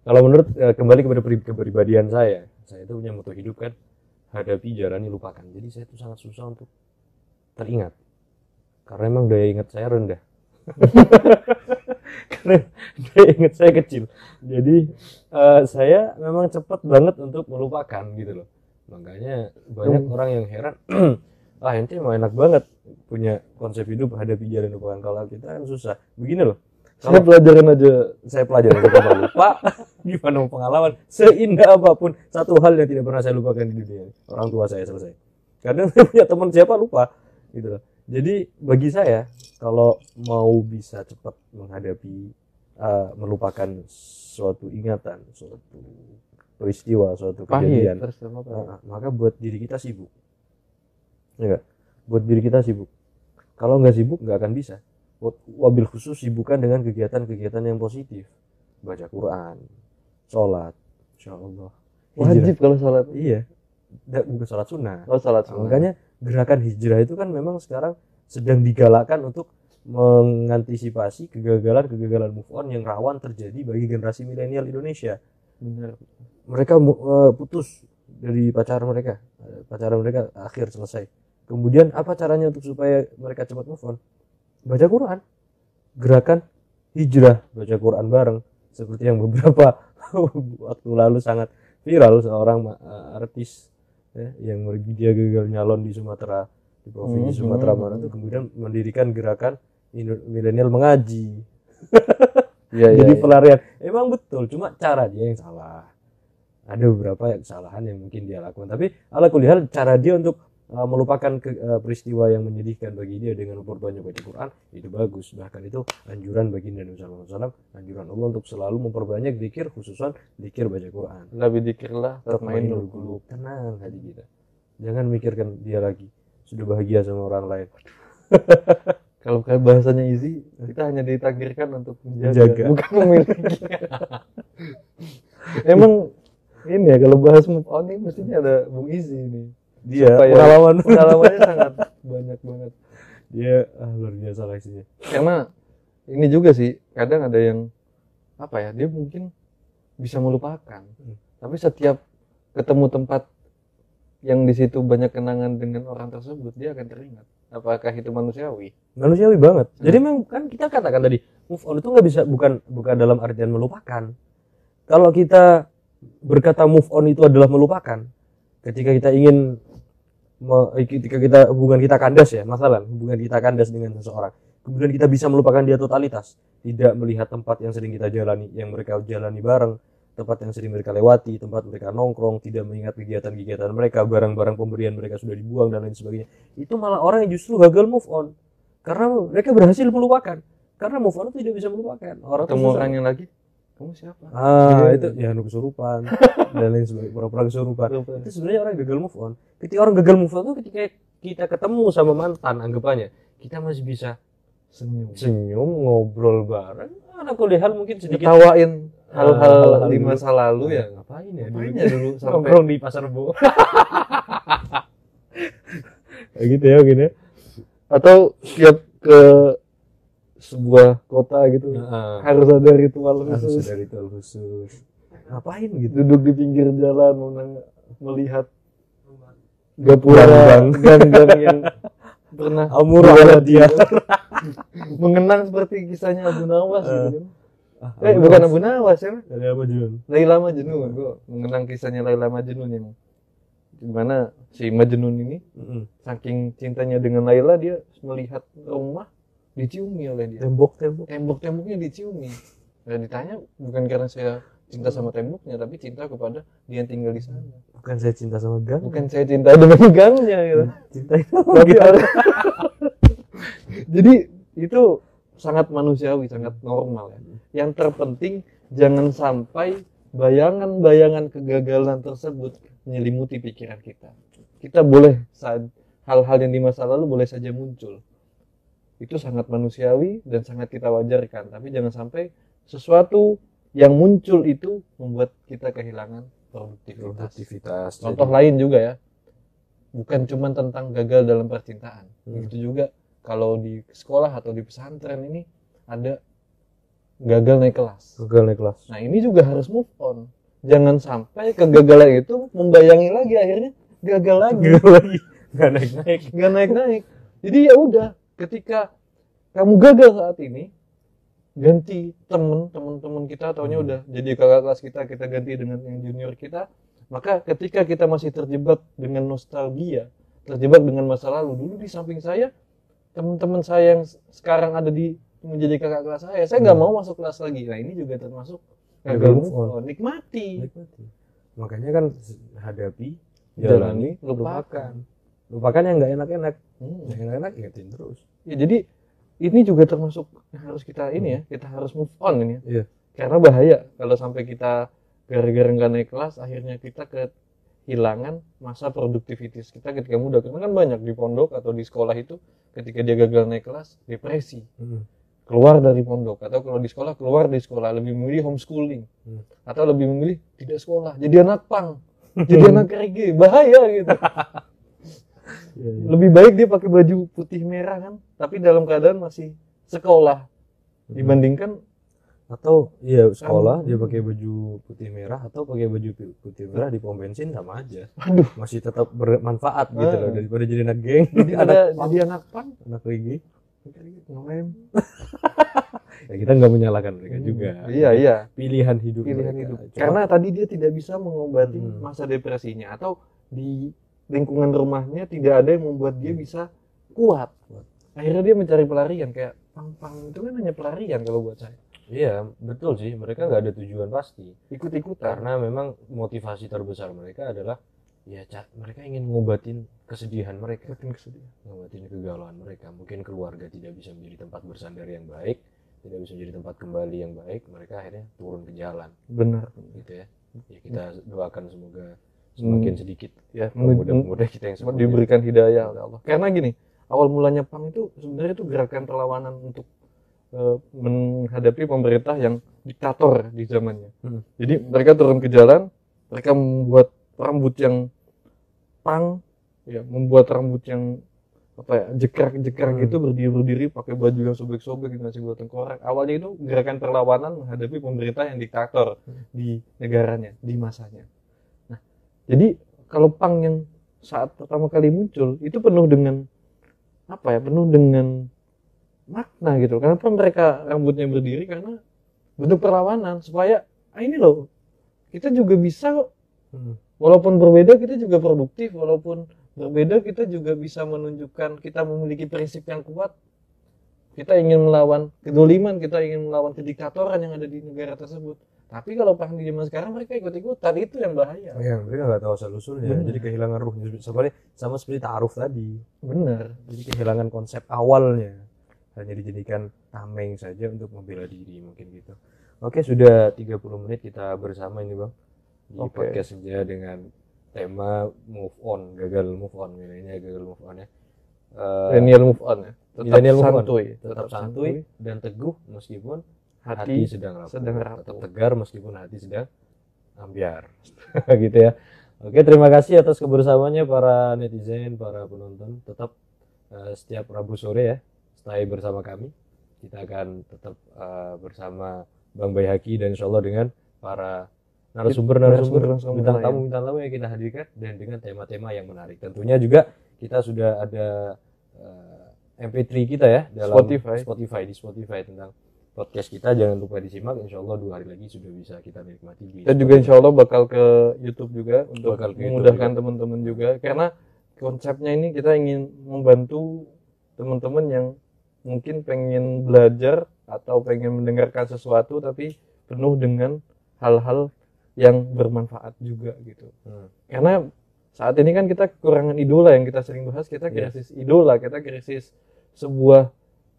[SPEAKER 1] kalau menurut eh, kembali kepada pri- kepribadian saya saya itu punya moto hidup kan hadapi jalani lupakan. Jadi saya itu sangat susah untuk teringat karena memang daya ingat saya rendah. Karena daya ingat saya kecil. Jadi eh, saya memang cepat banget untuk melupakan gitu loh. Makanya banyak
[SPEAKER 2] Hmm.
[SPEAKER 1] orang yang heran ah ente mah enak banget punya konsep hidup hadapi jalan lupakan kalau kita kan susah. Begini loh.
[SPEAKER 2] Saya
[SPEAKER 1] kalau
[SPEAKER 2] pelajarin aja.
[SPEAKER 1] saya pelajari lupa lupa. Gimana pengalaman? Seindah apa pun. Satu hal yang tidak pernah saya lupakan di dunia orang tua saya selesai. Karena saya punya teman siapa lupa gitu loh jadi bagi saya kalau mau bisa cepat menghadapi uh, melupakan suatu ingatan suatu peristiwa suatu
[SPEAKER 2] pahit
[SPEAKER 1] kejadian Nah, maka buat diri kita sibuk. Ya? Buat diri kita sibuk. Kalau nggak sibuk nggak akan bisa. Buat- Wabil khusus sibukkan dengan kegiatan-kegiatan yang positif. Baca Quran, sholat, insya Allah.
[SPEAKER 2] wajib kalau salat
[SPEAKER 1] Iya. Bukan sholat sunnah.
[SPEAKER 2] kalau salat
[SPEAKER 1] Nah, makanya gerakan hijrah itu kan memang sekarang sedang digalakkan untuk mengantisipasi kegagalan-kegagalan move on yang rawan terjadi bagi generasi milenial Indonesia.
[SPEAKER 2] Benar.
[SPEAKER 1] Mereka eh, putus dari pacaran mereka. Pacaran mereka akhir selesai. Kemudian apa caranya untuk supaya mereka cepat move on? Baca Quran. Gerakan hijrah. Baca Quran bareng. Seperti yang beberapa waktu lalu sangat viral seorang eh, artis ya, yang dia gagal nyalon di Sumatera di provinsi
[SPEAKER 2] Mhm.
[SPEAKER 1] Sumatera mana tuh kemudian mendirikan gerakan milenial mengaji
[SPEAKER 2] iya iya
[SPEAKER 1] jadi
[SPEAKER 2] iya.
[SPEAKER 1] pelarian emang betul cuma cara dia yang salah ada beberapa kesalahan yang mungkin dia lakukan tapi ala kulihal cara dia untuk uh, melupakan ke- uh, peristiwa yang menyedihkan bagi dia dengan memperbanyak baca Quran itu bagus. Bahkan itu anjuran bagi Nabi Muhammad SAW anjuran Allah untuk selalu memperbanyak zikir khususan zikir baca Quran.
[SPEAKER 2] Lebih dikirlah
[SPEAKER 1] qulub.
[SPEAKER 2] qulub.
[SPEAKER 1] Tenang hati kita. Jangan mikirkan dia lagi sudah bahagia sama orang lain.
[SPEAKER 2] Kalau kayak bahasanya easy kita hanya ditakdirkan untuk menjaga,
[SPEAKER 1] Menjaga.
[SPEAKER 2] bukan memiliki. Emang ini ya kalau bahas move on ini mestinya ada Bung Easy ini
[SPEAKER 1] dia
[SPEAKER 2] Supaya-
[SPEAKER 1] pengalaman
[SPEAKER 2] pengalamannya sangat banyak banget
[SPEAKER 1] dia ah, luar biasa lah isinya
[SPEAKER 2] karena ini juga sih kadang ada yang apa ya dia mungkin bisa melupakan
[SPEAKER 1] Hmm.
[SPEAKER 2] tapi setiap ketemu tempat yang di situ banyak kenangan dengan orang tersebut dia akan teringat apakah itu manusiawi
[SPEAKER 1] manusiawi banget.
[SPEAKER 2] Hmm.
[SPEAKER 1] Jadi memang kan kita katakan tadi move on itu nggak bisa bukan bukan dalam artian melupakan. Kalau kita berkata move on itu adalah melupakan, ketika kita ingin ketika kita hubungan kita kandas ya, masalah hubungan kita kandas dengan seseorang, kemudian kita bisa melupakan dia totalitas. Tidak melihat tempat yang sering kita jalani yang mereka jalani bareng tempat yang sering mereka lewati tempat mereka nongkrong tidak mengingat kegiatan-kegiatan mereka barang-barang pemberian mereka sudah dibuang dan lain sebagainya. Itu malah orang yang justru gagal move on. Karena mereka berhasil melupakan. Karena move on itu tidak bisa melupakan. Orang
[SPEAKER 2] orang yang lagi kamu siapa?
[SPEAKER 1] Ah
[SPEAKER 2] Iya.
[SPEAKER 1] itu ya nu kesurupan. Dan lain sebagainya pura-pura kesurupan. Itu sebenarnya orang gagal move on. Ketika orang gagal move on tuh ketika kita ketemu sama mantan anggapannya kita masih bisa
[SPEAKER 2] senyum.
[SPEAKER 1] Senyum ngobrol bareng. Ada kuliah mungkin sedikit.
[SPEAKER 2] Ketawain hal-hal
[SPEAKER 1] hal-hal
[SPEAKER 2] di masa lalu ya
[SPEAKER 1] Ah, ngapain ya?
[SPEAKER 2] ngapain
[SPEAKER 1] dulu
[SPEAKER 2] ya? dulu sampai
[SPEAKER 1] nongkrong di pasar bu Kayak gitu ya gini
[SPEAKER 2] atau tiap ke sebuah kota gitu. Harus ada ritual
[SPEAKER 1] harus
[SPEAKER 2] khusus.
[SPEAKER 1] ada ritual khusus. Ngapain gitu?
[SPEAKER 2] Duduk di pinggir jalan melihat gapura.
[SPEAKER 1] Gang-gang.
[SPEAKER 2] yang pernah
[SPEAKER 1] Amur dia
[SPEAKER 2] mengenang seperti kisahnya Abu Nawas gitu kan.
[SPEAKER 1] Ah,
[SPEAKER 2] Eh bukan Abu Nawas ya,
[SPEAKER 1] dari apa Jun?
[SPEAKER 2] Laila Majnun. Gue mengenang kisahnya Laila Majnun yang di mana si Majnun ini saking cintanya dengan Laila dia melihat rumah diciumi oleh dia.
[SPEAKER 1] tembok tembok
[SPEAKER 2] Tembok-temboknya diciumi. Dan ditanya bukan karena saya cinta sama temboknya tapi cinta kepada dia yang tinggal di sana.
[SPEAKER 1] bukan saya cinta sama gang
[SPEAKER 2] Bukan saya cinta dengan gangnya gitu.
[SPEAKER 1] cinta itu
[SPEAKER 2] Tapi ada- Jadi itu sangat manusiawi, sangat normal ya. Yang terpenting jangan sampai bayangan-bayangan kegagalan tersebut menyelimuti pikiran kita. Kita boleh saat hal-hal yang di masa lalu boleh saja muncul. Itu sangat manusiawi dan sangat kita wajarkan, tapi jangan sampai sesuatu yang muncul itu membuat kita kehilangan produktivitas.
[SPEAKER 1] produktivitas
[SPEAKER 2] Contoh
[SPEAKER 1] Jadi,
[SPEAKER 2] lain juga ya, bukan cuma tentang gagal dalam percintaan.
[SPEAKER 1] Hmm.
[SPEAKER 2] Itu juga kalau di sekolah atau di pesantren ini ada gagal naik kelas.
[SPEAKER 1] gagal naik kelas
[SPEAKER 2] Nah ini juga harus move on. Jangan sampai kegagalan itu membayangi lagi akhirnya gagal lagi,
[SPEAKER 1] gagal lagi nggak naik naik
[SPEAKER 2] nggak naik naik. Jadi ya udah, ketika kamu gagal saat ini, ganti temen temen-temen kita taunya
[SPEAKER 1] Hmm.
[SPEAKER 2] udah jadi kakak kelas kita kita ganti dengan yang junior kita maka ketika kita masih terjebak dengan nostalgia terjebak dengan masa lalu dulu di samping saya teman-teman saya yang sekarang ada di menjadi kakak kelas saya saya nggak
[SPEAKER 1] Hmm.
[SPEAKER 2] mau masuk kelas lagi nah ini juga termasuk
[SPEAKER 1] Gagal move
[SPEAKER 2] on. nikmati
[SPEAKER 1] Nikmati. makanya kan hadapi
[SPEAKER 2] jalani
[SPEAKER 1] jalani lupakan
[SPEAKER 2] lupakan
[SPEAKER 1] lupakan yang nggak enak-enak.
[SPEAKER 2] Hmm.
[SPEAKER 1] yang enak-enak ingetin terus.
[SPEAKER 2] Ya jadi ini juga termasuk yang harus kita ini ya kita harus move on ini ya.
[SPEAKER 1] Iya.
[SPEAKER 2] karena bahaya kalau sampai kita gara-gara nggak naik kelas akhirnya kita kehilangan masa produktivitas kita ketika muda. Karena kan banyak di pondok atau di sekolah itu ketika dia gagal naik kelas depresi. Keluar dari pondok atau kalau di sekolah keluar dari sekolah. Lebih memilih homeschooling.
[SPEAKER 1] Hmm.
[SPEAKER 2] atau lebih memilih tidak sekolah. Jadi anak pang. Jadi anak reggae. Bahaya gitu
[SPEAKER 1] Iya, iya.
[SPEAKER 2] lebih baik dia pakai baju putih merah kan? Tapi dalam keadaan masih sekolah. Dibandingkan
[SPEAKER 1] atau iya sekolah
[SPEAKER 2] Kamu-
[SPEAKER 1] dia pakai baju putih merah atau pakai baju putih merah di pom bensin sama aja.
[SPEAKER 2] Aduh.
[SPEAKER 1] Masih tetap bermanfaat gitu
[SPEAKER 2] Ah.
[SPEAKER 1] loh daripada jadi anak geng.
[SPEAKER 2] Jadi
[SPEAKER 1] anak
[SPEAKER 2] ada jadi anak pang
[SPEAKER 1] anak
[SPEAKER 2] ngelem
[SPEAKER 1] ya kita nggak menyalahkan mereka juga.
[SPEAKER 2] Iya iya.
[SPEAKER 1] pilihan hidup
[SPEAKER 2] pilihan
[SPEAKER 1] mereka.
[SPEAKER 2] hidup.
[SPEAKER 1] Cuma-
[SPEAKER 2] karena tadi dia tidak bisa mengobati
[SPEAKER 1] Hmm.
[SPEAKER 2] masa depresinya atau di lingkungan rumahnya tidak ada yang membuat dia bisa kuat. Akhirnya dia mencari pelarian kayak pang-pang itu kan hanya pelarian kalau buat saya.
[SPEAKER 1] Iya betul sih mereka nggak ada tujuan pasti.
[SPEAKER 2] Ikut-ikutan.
[SPEAKER 1] Karena memang motivasi terbesar mereka adalah ya mereka ingin ngobatin kesedihan mereka.
[SPEAKER 2] Makin kesedihan.
[SPEAKER 1] ngobatin kegalauan mereka. Mungkin keluarga tidak bisa menjadi tempat bersandar yang baik tidak bisa menjadi tempat kembali yang baik mereka akhirnya turun ke jalan.
[SPEAKER 2] Benar.
[SPEAKER 1] Gitu ya. Ya kita doakan semoga semakin sedikit
[SPEAKER 2] ya
[SPEAKER 1] pemuda-pemuda kita yang seperti
[SPEAKER 2] diberikan hidayah oleh Allah. Karena gini, awal mulanya PAN itu sebenarnya itu gerakan perlawanan untuk eh, menghadapi pemerintah yang diktator di zamannya.
[SPEAKER 1] Hmm.
[SPEAKER 2] Jadi mereka turun ke jalan, mereka membuat rambut yang pang, ya, membuat rambut yang apa ya, jekrak-jekrak
[SPEAKER 1] Hmm.
[SPEAKER 2] gitu berdiri-berdiri pakai baju yang sobek-sobek ngasih buat tengkorak. Awalnya itu gerakan perlawanan menghadapi pemerintah yang diktator di negaranya, di masanya. Jadi kalau pang yang saat pertama kali muncul itu penuh dengan apa ya penuh dengan makna gitu. Kenapa mereka rambutnya berdiri? Karena bentuk perlawanan supaya ah ini loh kita juga bisa kok.
[SPEAKER 1] Hmm.
[SPEAKER 2] walaupun berbeda kita juga produktif. Walaupun berbeda kita juga bisa menunjukkan kita memiliki prinsip yang kuat. Kita ingin melawan kedoliman kita ingin melawan kediktatoran yang ada di negara tersebut tapi kalau perang di zaman sekarang mereka ikut-ikutan itu yang bahaya
[SPEAKER 1] Oh, ya, mereka nggak tahu asal usulnya, jadi kehilangan ruhnya. Sebenarnya sama seperti taaruf tadi,
[SPEAKER 2] benar
[SPEAKER 1] jadi kehilangan konsep awalnya, hanya dijadikan tameng saja untuk membela diri mungkin gitu. Oke, sudah 30 menit kita bersama ini bang di
[SPEAKER 2] Oke.
[SPEAKER 1] podcast senja dengan tema move on, gagal move on, nilainya gagal move on ya. Eh,
[SPEAKER 2] millennial move on ya tetap
[SPEAKER 1] millennial move on.
[SPEAKER 2] santuy
[SPEAKER 1] tetap santuy dan teguh meskipun hati,
[SPEAKER 2] hati
[SPEAKER 1] sedang rapuh.
[SPEAKER 2] sedang rapuh.
[SPEAKER 1] tetap tegar meskipun hati sedang ambiar gitu ya oke terima kasih atas kebersamaannya para netizen para penonton tetap eh, setiap Rabu sore ya stay bersama kami kita akan tetap eh, bersama Bang Bayhaki dan insya Allah dengan para narasumber narasumber
[SPEAKER 2] Narasumber-narasumber
[SPEAKER 1] bintang
[SPEAKER 2] lain.
[SPEAKER 1] tamu bintang tamu yang kita hadirkan dan dengan tema-tema yang menarik tentunya juga kita sudah ada eh, MP3 kita ya dalam
[SPEAKER 2] Spotify.
[SPEAKER 1] Spotify di Spotify tentang podcast kita jangan lupa disimak. Insya Allah dua hari lagi sudah bisa kita nikmati di
[SPEAKER 2] dan juga insya Allah bakal ke YouTube juga untuk
[SPEAKER 1] Bakal ke
[SPEAKER 2] memudahkan teman-teman juga. Karena konsepnya ini kita ingin membantu teman-teman yang mungkin pengen belajar atau pengen mendengarkan sesuatu tapi penuh dengan hal-hal yang bermanfaat juga gitu.
[SPEAKER 1] Hmm.
[SPEAKER 2] karena saat ini kan kita kekurangan idola yang kita sering bahas. Kita krisis idola kita krisis sebuah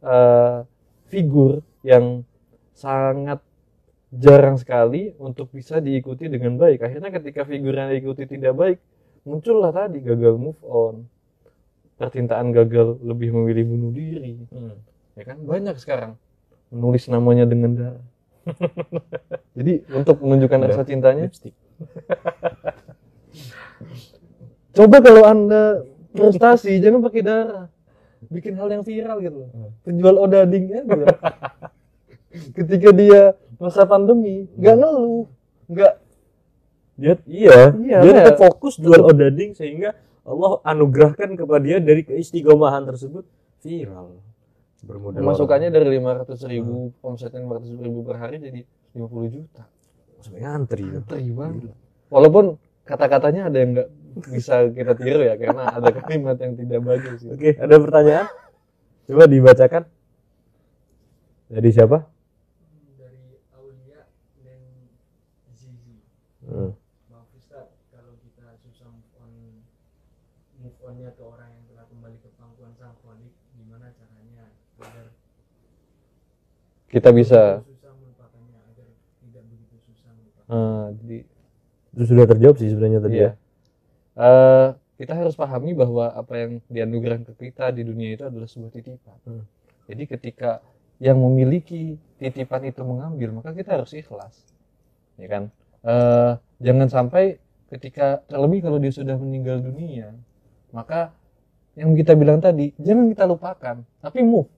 [SPEAKER 2] eh, figur yang sangat jarang sekali untuk bisa diikuti dengan baik. Akhirnya ketika figur yang diikuti tidak baik muncullah tadi gagal move on. Percintaan gagal lebih memilih bunuh diri.
[SPEAKER 1] Hmm.
[SPEAKER 2] ya kan? Banyak sekarang menulis namanya dengan darah. Jadi untuk menunjukkan rasa cintanya. Coba kalau anda prestasi jangan pakai darah, bikin hal yang viral gitu. loh.
[SPEAKER 1] Hmm.
[SPEAKER 2] Penjual odading kan gitu. Ketika dia masa pandemi, nggak ngeluh, nggak
[SPEAKER 1] dia iya,
[SPEAKER 2] Iya,
[SPEAKER 1] dia
[SPEAKER 2] iya.
[SPEAKER 1] tetap fokus jual odading sehingga Allah anugerahkan kepada dia dari keistiqomahan tersebut viral bermodal
[SPEAKER 2] pemasukannya dari 500 ribu, omsetnya 500 ribu per hari jadi 50 juta.
[SPEAKER 1] sampai ngantri tuh.
[SPEAKER 2] Ngantri banget. Walaupun kata-katanya ada yang nggak bisa kita tiru ya, karena ada kalimat yang tidak bagus. Gitu.
[SPEAKER 1] Oke, ada pertanyaan? Coba dibacakan. Dari siapa?
[SPEAKER 3] dari Aulia dan Zizi.
[SPEAKER 1] Hmm.
[SPEAKER 3] Bang Ustaz, kalau kita susah move on move onnya ke orang yang telah kembali ke pangkuan sang kholik, gimana caranya agar
[SPEAKER 2] Kita bisa,
[SPEAKER 3] susah melupakannya agar tidak begitu susah melupakan.
[SPEAKER 2] eh, jadi
[SPEAKER 1] Itu sudah terjawab sih sebenarnya tadi
[SPEAKER 2] Iya.
[SPEAKER 1] ya.
[SPEAKER 2] Eh, kita harus pahami bahwa apa yang dianugerahkan ke kita di dunia itu adalah sebuah titipan.
[SPEAKER 1] Hmm.
[SPEAKER 2] Jadi ketika yang memiliki titipan itu mengambil, maka kita harus ikhlas, ya kan? Eh, jangan sampai ketika terlebih kalau dia sudah meninggal dunia, maka yang kita bilang tadi jangan kita lupakan, tapi move.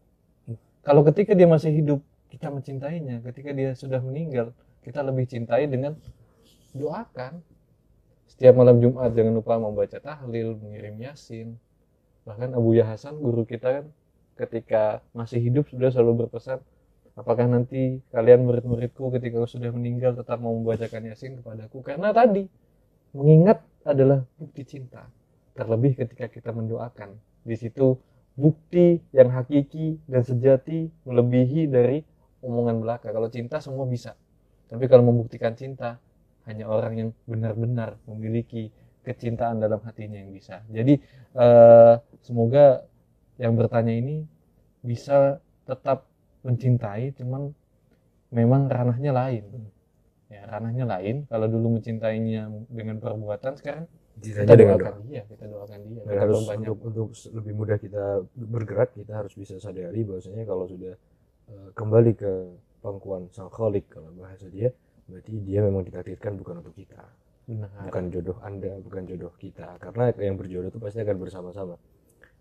[SPEAKER 2] Kalau ketika dia masih hidup, kita mencintainya. Ketika dia sudah meninggal, kita lebih cintai dengan doakan setiap malam Jumat jangan lupa membaca tahlil, mengirim yasin. Bahkan Abu Ya Hasan guru kita kan ketika masih hidup sudah selalu berpesan, apakah nanti kalian murid-muridku ketika sudah meninggal tetap mau membacakan yasin kepadaku? Karena tadi mengingat adalah bukti cinta. Terlebih ketika kita mendoakan. Di situ bukti yang hakiki dan sejati melebihi dari omongan belaka. Kalau cinta semua bisa. Tapi kalau membuktikan cinta hanya orang yang benar-benar memiliki kecintaan dalam hatinya yang bisa. Jadi eh, semoga yang bertanya ini bisa tetap mencintai, cuman memang ranahnya lain. Ya, ranahnya lain. Kalau dulu mencintainya dengan perbuatan, sekarang kita doakan
[SPEAKER 1] doa.
[SPEAKER 2] dia, kita doakan dia.
[SPEAKER 1] Dan
[SPEAKER 2] Kita
[SPEAKER 1] harus
[SPEAKER 2] perbanyak.
[SPEAKER 1] untuk untuk lebih mudah kita bergerak, kita harus bisa sadari bahwasanya kalau sudah eh, kembali ke pangkuan sang kalau bahasa dia, berarti dia memang ditakdirkan bukan untuk kita.
[SPEAKER 2] Benar.
[SPEAKER 1] bukan jodoh Anda, bukan jodoh kita. Karena yang berjodoh itu pasti akan bersama-sama.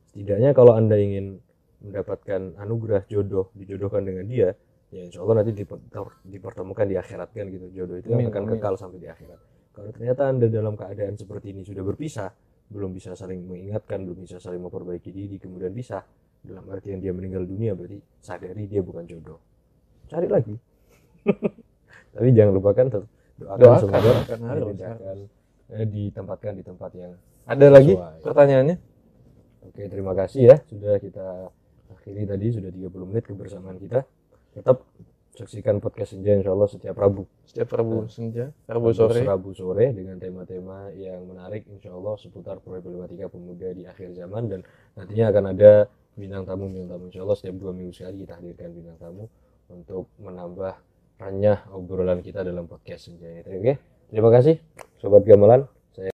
[SPEAKER 1] Setidaknya kalau Anda ingin mendapatkan anugerah jodoh, dijodohkan dengan dia, ya insya Allah nanti diper- dipertemukan di akhirat kan gitu. Jodoh itu
[SPEAKER 2] Amin,
[SPEAKER 1] akan
[SPEAKER 2] amin.
[SPEAKER 1] kekal sampai di akhirat. Kalau ternyata Anda dalam keadaan seperti ini sudah berpisah, belum bisa saling mengingatkan, belum bisa saling memperbaiki diri, kemudian bisa dalam artian dia meninggal dunia berarti sadari dia bukan jodoh. Cari lagi. Tapi jangan lupakan tetap doakan,
[SPEAKER 2] Doakan,
[SPEAKER 1] semoga dipindahkan, eh, ditempatkan di tempat yang
[SPEAKER 2] Ada lagi
[SPEAKER 1] Sesuai.
[SPEAKER 2] pertanyaannya?
[SPEAKER 1] oke terima kasih ya. Sudah kita akhiri tadi sudah 30 menit kebersamaan kita. Tetap saksikan podcast senja insya Allah setiap Rabu.
[SPEAKER 2] Setiap Rabu senja, Rabu sore.
[SPEAKER 1] Rabu sore dengan tema-tema yang menarik insya Allah seputar problematika pemuda di akhir zaman. Dan nantinya akan ada bintang tamu bintang tamu insya Allah setiap dua minggu sekali kita hadirkan bintang tamu untuk menambah renyah obrolan kita dalam podcast senja ini oke terima kasih sobat gamelan